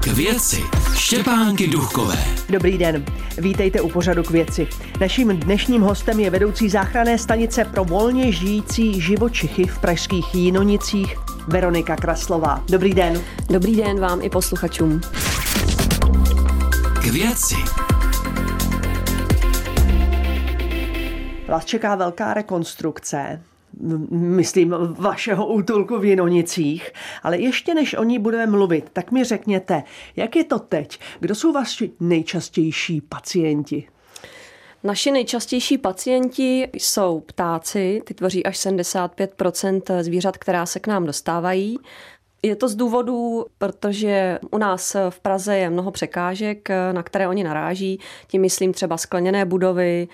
K věci Štěpánky Duchové. Dobrý den, vítejte u pořadu k věci. Naším dnešním hostem je vedoucí záchranné stanice pro volně žijící živočichy v pražských Jinonicích Veronika Kraslová. Dobrý den. Dobrý den vám i posluchačům. K věci Vás čeká velká rekonstrukce myslím, vašeho útulku v Jinonicích. Ale ještě než o ní budeme mluvit, tak mi řekněte, jak je to teď? Kdo jsou vaši nejčastější pacienti? Naši nejčastější pacienti jsou ptáci, ty tvoří až 75% zvířat, která se k nám dostávají. Je to z důvodu, protože u nás v Praze je mnoho překážek, na které oni naráží. Tím myslím třeba skleněné budovy,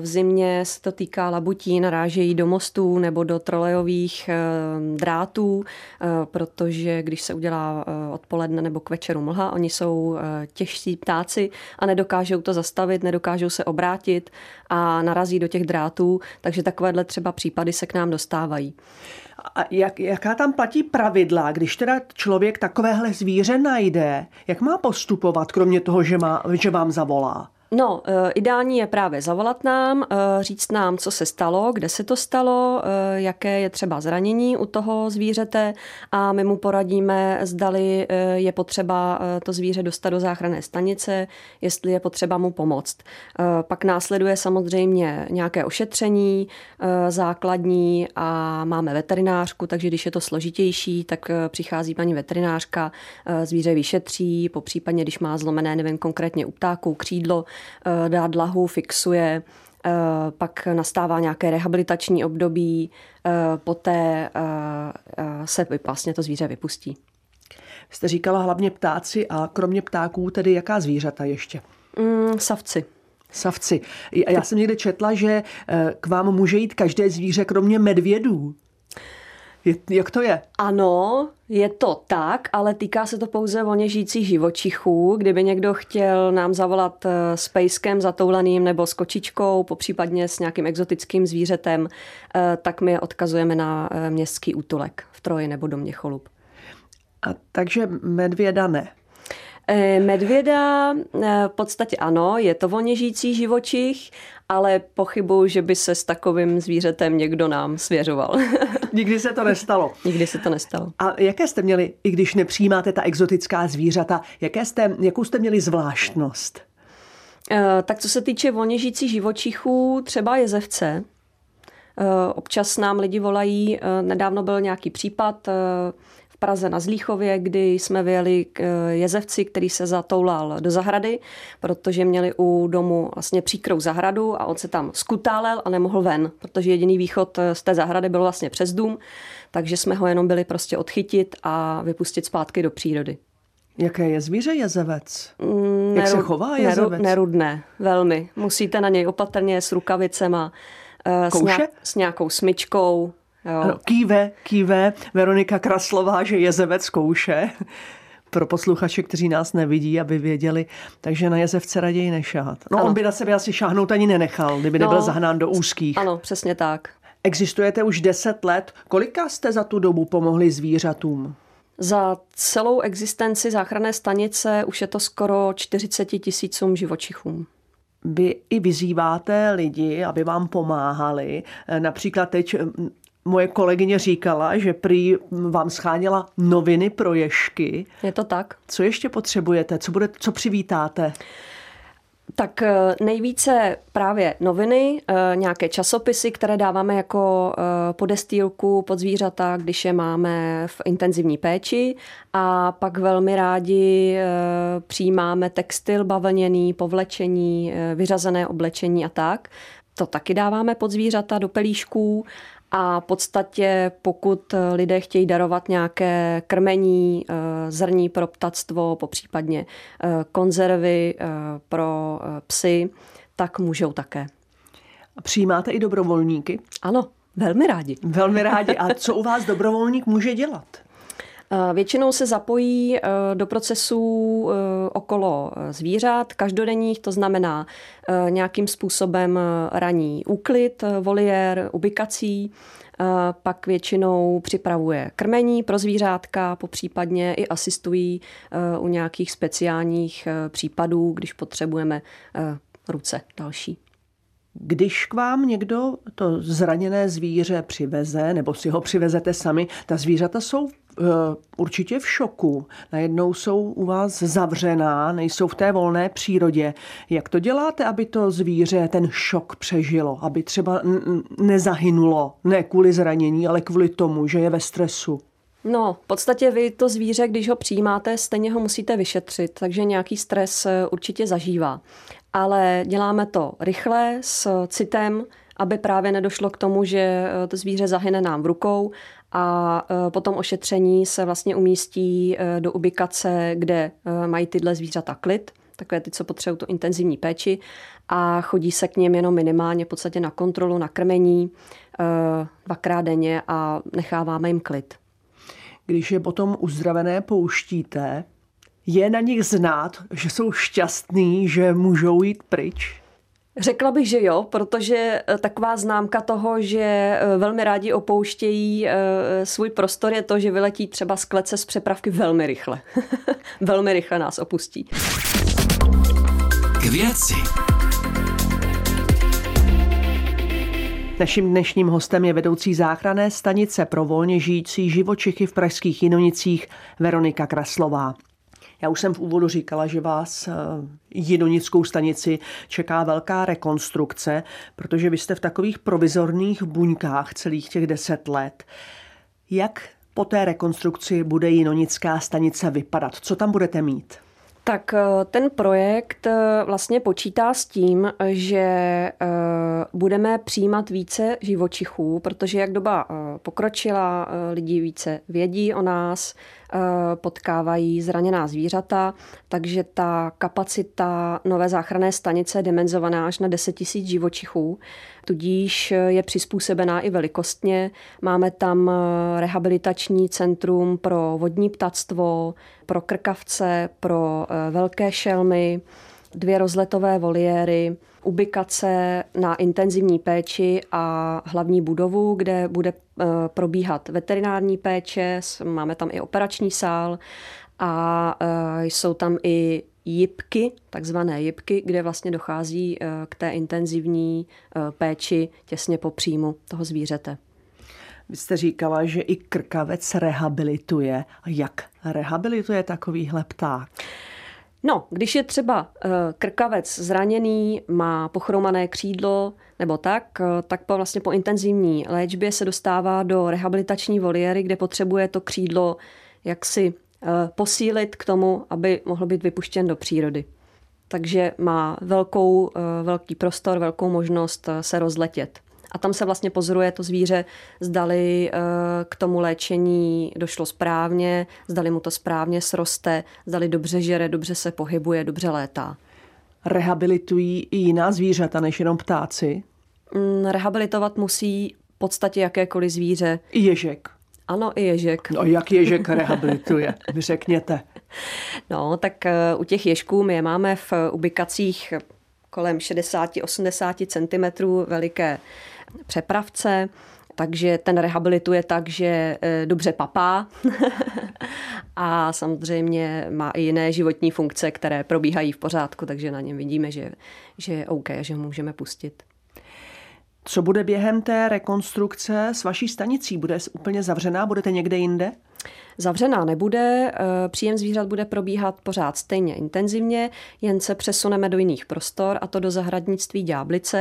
v zimě se to týká labutí, narážejí do mostů nebo do trolejových eh, drátů, eh, protože když se udělá eh, odpoledne nebo k večeru mlha, oni jsou těžší ptáci a nedokážou to zastavit, nedokážou se obrátit a narazí do těch drátů, takže takovéhle třeba případy se k nám dostávají. A jak, jaká tam platí pravidla, když teda člověk takovéhle zvíře najde, jak má postupovat, kromě toho, že, má, že vám zavolá? No, eh, ideální je právě zavolat nám, eh, říct nám, co se stalo, kde se to stalo, eh, jaké je třeba zranění u toho zvířete a my mu poradíme, zdali je potřeba to zvíře dostat do záchranné stanice, jestli je potřeba mu pomoct. Pak následuje samozřejmě nějaké ošetření základní a máme veterinářku, takže když je to složitější, tak přichází paní veterinářka, zvíře vyšetří, po případně, když má zlomené, nevím konkrétně u ptáků, křídlo, dá dlahu, fixuje, eh, pak nastává nějaké rehabilitační období, eh, poté se vlastně to zvíře vypustí. Jste říkala hlavně ptáci a kromě ptáků tedy jaká zvířata ještě? Mm, savci. Savci. Já jsem někde četla, že k vám může jít každé zvíře kromě medvědů. Jak to je? Ano, je to tak, ale týká se to pouze volně žijících živočichů. Kdyby někdo chtěl nám zavolat eh, s pejskem zatoulaným nebo s kočičkou, popřípadně s nějakým exotickým zvířetem, eh, tak my je odkazujeme na eh, městský útulek v Troji nebo domě Cholub. A takže medvěda ne? Medvěda v podstatě ano, je to volně žijící živočich, ale pochybuju, že by se s takovým zvířetem někdo nám svěřoval. Nikdy se to nestalo. Nikdy se to nestalo. A jaké jste měli, i když nepřijímáte ta exotická zvířata, jaké jste, jakou jste měli zvláštnost? Eh, tak co se týče volně žijících živočichů, třeba jezevce, eh, Občas nám lidi volají, eh, nedávno byl nějaký případ, Praze na Zlíchově, kdy jsme vyjeli k eh, jezevci, který se zatoulal do zahrady, protože měli u domu vlastně příkrou zahradu a on se tam skutálel a nemohl ven, protože jediný východ eh, z té zahrady byl vlastně přes dům, takže jsme ho jenom byli prostě odchytit a vypustit zpátky do přírody. Jaké je zvíře jezevec? Mm, Jak se chová jezevec? Nerudné, velmi. Musíte na něj opatrně s rukavicema, eh, s, nějak, s nějakou smyčkou, Jo. Ano, kýve, kýve Veronika Kraslová, že jezevec kouše pro posluchače, kteří nás nevidí, aby věděli, takže na jezevce raději nešahat. No ano. on by na sebe asi šáhnout ani nenechal, kdyby no, nebyl zahnán do úzkých. Ano, přesně tak. Existujete už 10 let. Kolika jste za tu dobu pomohli zvířatům? Za celou existenci záchranné stanice už je to skoro 40 tisícům živočichům vy i vyzýváte lidi, aby vám pomáhali. Například teď moje kolegyně říkala, že prý vám scháněla noviny pro ješky. Je to tak. Co ještě potřebujete? Co, bude, co přivítáte? Tak eh, nejvíce právě noviny, eh, nějaké časopisy, které dáváme jako eh, podestýlku pod zvířata, když je máme v intenzivní péči a pak velmi rádi přijímáme textil bavlněný, povlečení, vyřazené oblečení a tak. To taky dáváme pod zvířata do pelíšků a v podstatě, pokud lidé chtějí darovat nějaké krmení, eh, zrní pro ptactvo, popřípadně eh, konzervy eh, pro psy, tak můžou také. A přijímáte i dobrovolníky? Ano, velmi rádi. Velmi rádi. A co u vás dobrovolník může dělat? Většinou se zapojí do procesů okolo zvířat každodenních, to znamená nějakým způsobem raní úklid, voliér, ubikací, pak většinou připravuje krmení pro zvířátka, popřípadně i asistují u nějakých speciálních případů, když potřebujeme ruce další. Když k vám někdo to zraněné zvíře přiveze, nebo si ho přivezete sami, ta zvířata jsou určitě v šoku. Najednou jsou u vás zavřená, nejsou v té volné přírodě. Jak to děláte, aby to zvíře ten šok přežilo? Aby třeba nezahynulo, ne kvůli zranění, ale kvůli tomu, že je ve stresu? No, v podstatě vy to zvíře, když ho přijímáte, stejně ho musíte vyšetřit, takže nějaký stres eh, určitě zažívá ale děláme to rychle, s citem, aby právě nedošlo k tomu, že eh, to zvíře zahyne nám v rukou a eh, potom ošetření se vlastně umístí eh, do ubikace, kde mají tyhle zvířata klid, takové ty, co potřebují tu intenzivní péči a chodí se k něm jenom minimálně v podstatě na kontrolu, na krmení dvakrát denně a necháváme jim klid. Když je potom uzdravené pouštíte, je na nich znát, že jsou šťastní, že můžou jít pryč? Řekla bych, že jo, protože eh, taková známka toho, že eh, velmi rádi opouštějí eh, svůj prostor, je to, že vyletí třeba z klece z přepravky velmi rychle. velmi rychle nás opustí. K věci. Naším dnešním hostem je vedoucí záchranné stanice pro volně žijící živočichy v pražských Jinonicích Veronika Kraslová. Já už jsem v úvodu říkala, že vás eh, Jinonickou stanici čeká velká rekonstrukce, protože vy jste v takových provizorných buňkách celých těch deset let. Jak po té rekonstrukci bude Jinonická stanice vypadat? Co tam budete mít? Tak eh, ten projekt eh, vlastně počítá s tím, že budeme přijímat více živočichů, protože jak doba pokročila, lidi více vědí o nás, Eh, potkávají zraněná zvířata, takže ta kapacita nové záchranné stanice je dimenzovaná až na 10 000 živočichů, tudíž je přizpůsobená i velikostně. Máme tam eh, rehabilitační centrum pro vodní ptactvo, pro krkavce, pro eh, velké šelmy, dvě rozletové voliéry, ubikace na intenzivní péči a hlavní budovu, kde bude eh, probíhat veterinární péče, máme tam i operační sál a eh, jsou tam i jipky, takzvané jipky, kde vlastně dochází k té intenzivní péči těsně po příjmu toho zvířete. Vy jste říkala, že i krkavec rehabilituje. Jak rehabilituje takovýhle pták? No, když je třeba eh, krkavec zraněný, má pochromané křídlo nebo tak, eh, tak po, vlastně po intenzivní léčbě se dostává do rehabilitační voliéry, kde potřebuje to křídlo jaksi eh, posílit k tomu, aby mohl být vypuštěn do přírody. Takže má velkou, velký prostor, velkou možnost se rozletět. A tam se vlastně pozoruje to zvíře, zdali eh, k tomu léčení došlo správně, zdali mu to správně sroste, zdali dobře žere, dobře se pohybuje, dobře létá. Rehabilitují i jiná zvířata než jenom ptáci? Mm, rehabilitovat musí v podstatě jakékoliv zvíře. I ježek. Ano, i ježek. No jak ježek rehabilituje? Vy řekněte. No, tak eh, u těch ježků my je máme v ubikacích kolem 60-80 cm veliké přepravce, takže ten rehabilituje tak, že e, dobře papá a samozřejmě má i jiné životní funkce, které probíhají v pořádku, takže na něm vidíme, že, že je OK, že ho můžeme pustit. Co bude během té rekonstrukce s vaší stanicí? Bude úplně zavřená? Budete někde jinde? Zavřená nebude, eh, příjem zvířat bude probíhat pořád stejně intenzivně, jen se přesuneme do jiných prostor, a to do zahradnictví Ďáblice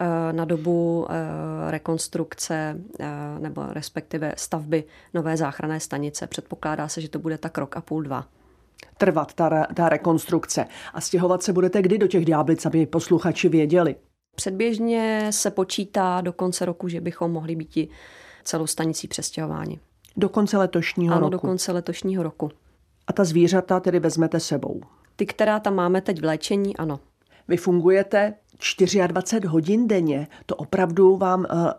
eh, na dobu eh, rekonstrukce nebo respektive stavby nové záchranné stanice. Předpokládá se, že to bude tak rok a půl, dva trvat ta, ta rekonstrukce. A stěhovat se budete kdy do těch Ďáblic, aby posluchači věděli? Předběžně se počítá do konce roku, že bychom mohli být celou stanicí přestěhováni. Do konce letošního ano, roku? do konce letošního roku. A ta zvířata tedy vezmete sebou? Ty, která tam máme teď v léčení, ano. Vy fungujete 24 hodin denně. To opravdu vám uh,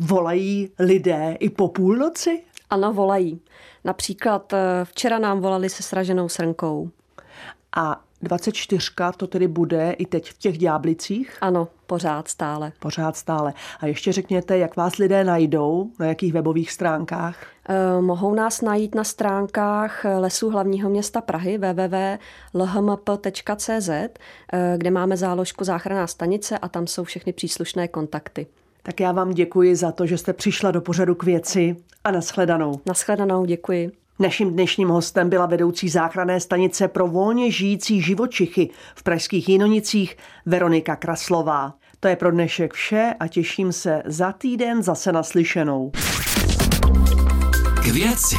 volají lidé i po půlnoci? Ano, volají. Například eh, včera nám volali se sraženou srnkou. A 24 to tedy bude i teď v těch ďáblicích? Ano, pořád stále. Pořád stále. A ještě řekněte, jak vás lidé najdou, na jakých webových stránkách? Eh, mohou nás najít na stránkách Lesů hlavního města Prahy www.lhmp.cz, eh, kde máme záložku záchranná stanice a tam jsou všechny příslušné kontakty. Tak já vám děkuji za to, že jste přišla do pořadu k věci a nashledanou. Nashledanou, děkuji. Naším dnešním hostem byla vedoucí záchranné stanice pro volně žijící živočichy v pražských Jinonicích Veronika Kraslová. To je pro dnešek vše a těším se za týden zase naslyšenou. K věci.